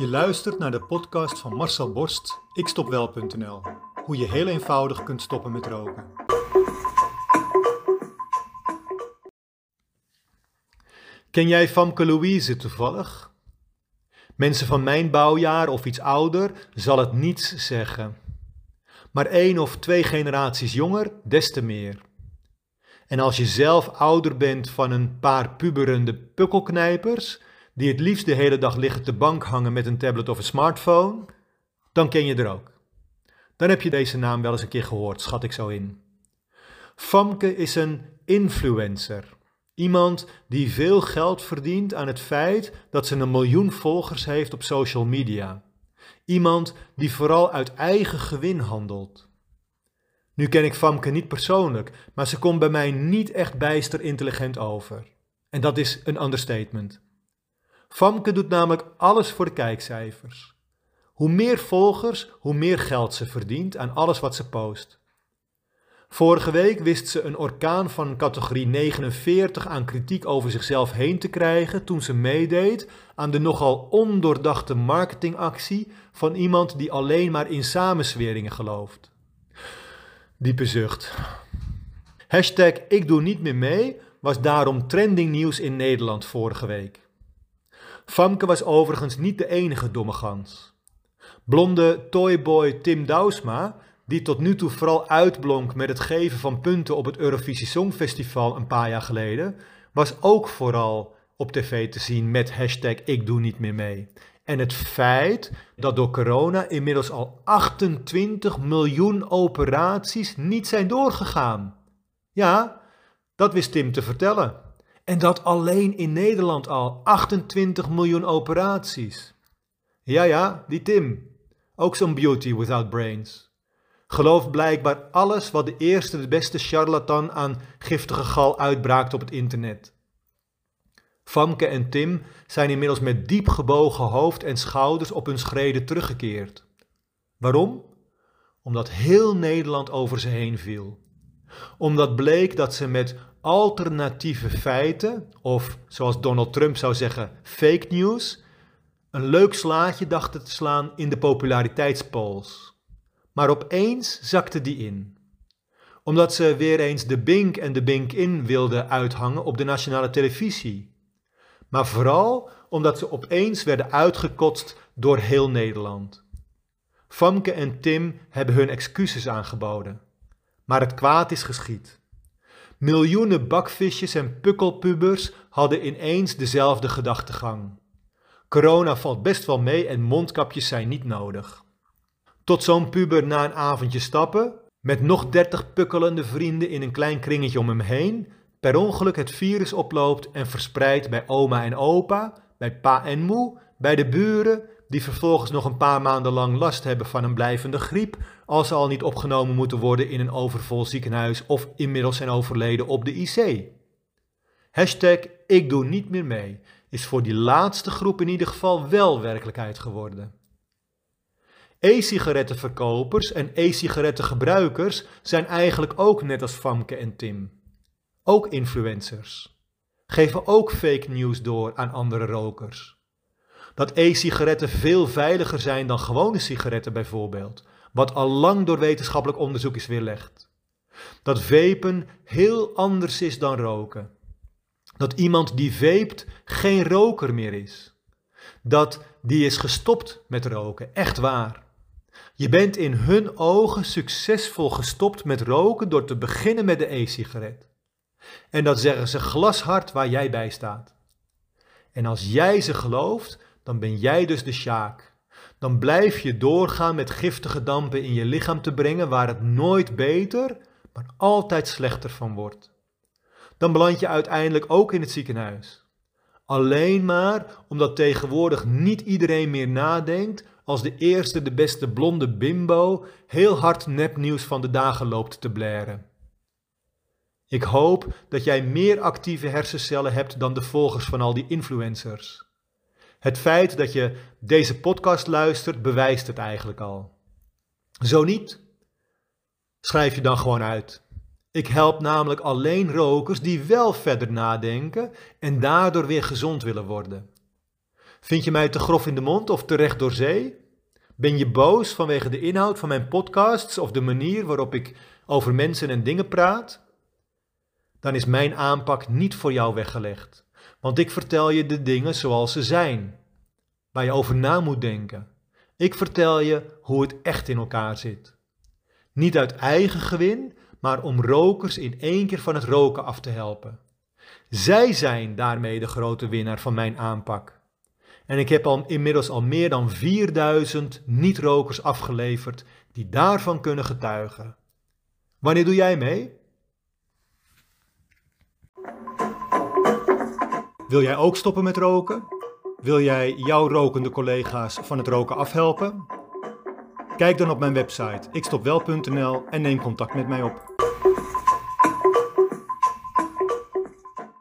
Je luistert naar de podcast van Marcel Borst, ikstopwel.nl. Hoe je heel eenvoudig kunt stoppen met roken. Ken jij Famke Louise toevallig? Mensen van mijn bouwjaar of iets ouder zal het niets zeggen. Maar één of twee generaties jonger, des te meer. En als je zelf ouder bent van een paar puberende pukkelknijpers, die het liefst de hele dag liggen te bank hangen met een tablet of een smartphone, dan ken je er ook. Dan heb je deze naam wel eens een keer gehoord, schat ik zo in. Famke is een influencer. Iemand die veel geld verdient aan het feit dat ze een miljoen volgers heeft op social media. Iemand die vooral uit eigen gewin handelt. Nu ken ik Famke niet persoonlijk, maar ze komt bij mij niet echt bijster intelligent over. En dat is een understatement. Famke doet namelijk alles voor de kijkcijfers. Hoe meer volgers, hoe meer geld ze verdient aan alles wat ze post. Vorige week wist ze een orkaan van categorie 49 aan kritiek over zichzelf heen te krijgen toen ze meedeed aan de nogal ondoordachte marketingactie van iemand die alleen maar in samensweringen gelooft. Diepe zucht. Hashtag ik doe niet meer mee was daarom trending nieuws in Nederland vorige week. Famke was overigens niet de enige domme gans. Blonde toyboy Tim Douwsma, die tot nu toe vooral uitblonk met het geven van punten op het Eurovisie Songfestival een paar jaar geleden, was ook vooral op tv te zien met hashtag ik doe niet meer mee. En het feit dat door corona inmiddels al 28 miljoen operaties niet zijn doorgegaan. Ja, dat wist Tim te vertellen. En dat alleen in Nederland al 28 miljoen operaties. Ja, ja, die Tim. Ook zo'n beauty without brains. Gelooft blijkbaar alles wat de eerste, de beste charlatan aan giftige gal uitbraakt op het internet. Famke en Tim zijn inmiddels met diep gebogen hoofd en schouders op hun schreden teruggekeerd. Waarom? Omdat heel Nederland over ze heen viel. Omdat bleek dat ze met alternatieve feiten, of zoals Donald Trump zou zeggen, fake news, een leuk slaatje dachten te slaan in de populariteitspolls. Maar opeens zakte die in. Omdat ze weer eens de Bink en de Bink in wilden uithangen op de nationale televisie. Maar vooral omdat ze opeens werden uitgekotst door heel Nederland. Famke en Tim hebben hun excuses aangeboden. Maar het kwaad is geschied. Miljoenen bakvisjes en pukkelpubers hadden ineens dezelfde gedachtegang. Corona valt best wel mee en mondkapjes zijn niet nodig. Tot zo'n puber na een avondje stappen, met nog dertig pukkelende vrienden in een klein kringetje om hem heen, per ongeluk het virus oploopt en verspreidt bij oma en opa, bij pa en moe, bij de buren, die vervolgens nog een paar maanden lang last hebben van een blijvende griep, als ze al niet opgenomen moeten worden in een overvol ziekenhuis of inmiddels zijn overleden op de IC. Hashtag ik doe niet meer mee is voor die laatste groep in ieder geval wel werkelijkheid geworden. E-sigarettenverkopers en e-sigarettengebruikers zijn eigenlijk ook net als Famke en Tim. Ook influencers. Geven ook fake news door aan andere rokers. Dat e-sigaretten veel veiliger zijn dan gewone sigaretten bijvoorbeeld, wat al lang door wetenschappelijk onderzoek is weerlegd. Dat vapen heel anders is dan roken. Dat iemand die veept geen roker meer is. Dat die is gestopt met roken, echt waar. Je bent in hun ogen succesvol gestopt met roken door te beginnen met de e-sigaret. En dat zeggen ze glashard waar jij bij staat. En als jij ze gelooft, dan ben jij dus de sjaak. Dan blijf je doorgaan met giftige dampen in je lichaam te brengen waar het nooit beter, maar altijd slechter van wordt. Dan beland je uiteindelijk ook in het ziekenhuis. Alleen maar omdat tegenwoordig niet iedereen meer nadenkt als de eerste de beste blonde bimbo heel hard nepnieuws van de dagen loopt te blaren. Ik hoop dat jij meer actieve hersencellen hebt dan de volgers van al die influencers. Het feit dat je deze podcast luistert bewijst het eigenlijk al. Zo niet, schrijf je dan gewoon uit. Ik help namelijk alleen rokers die wel verder nadenken en daardoor weer gezond willen worden. Vind je mij te grof in de mond of te recht door zee? Ben je boos vanwege de inhoud van mijn podcasts of de manier waarop ik over mensen en dingen praat? Dan is mijn aanpak niet voor jou weggelegd, want ik vertel je de dingen zoals ze zijn, waar je over na moet denken. Ik vertel je hoe het echt in elkaar zit. Niet uit eigen gewin, maar om rokers in één keer van het roken af te helpen. Zij zijn daarmee de grote winnaar van mijn aanpak. En ik heb al inmiddels al meer dan 4000 niet-rokers afgeleverd die daarvan kunnen getuigen. Wanneer doe jij mee? Wil jij ook stoppen met roken? Wil jij jouw rokende collega's van het roken afhelpen? Kijk dan op mijn website ikstopwel.nl en neem contact met mij op.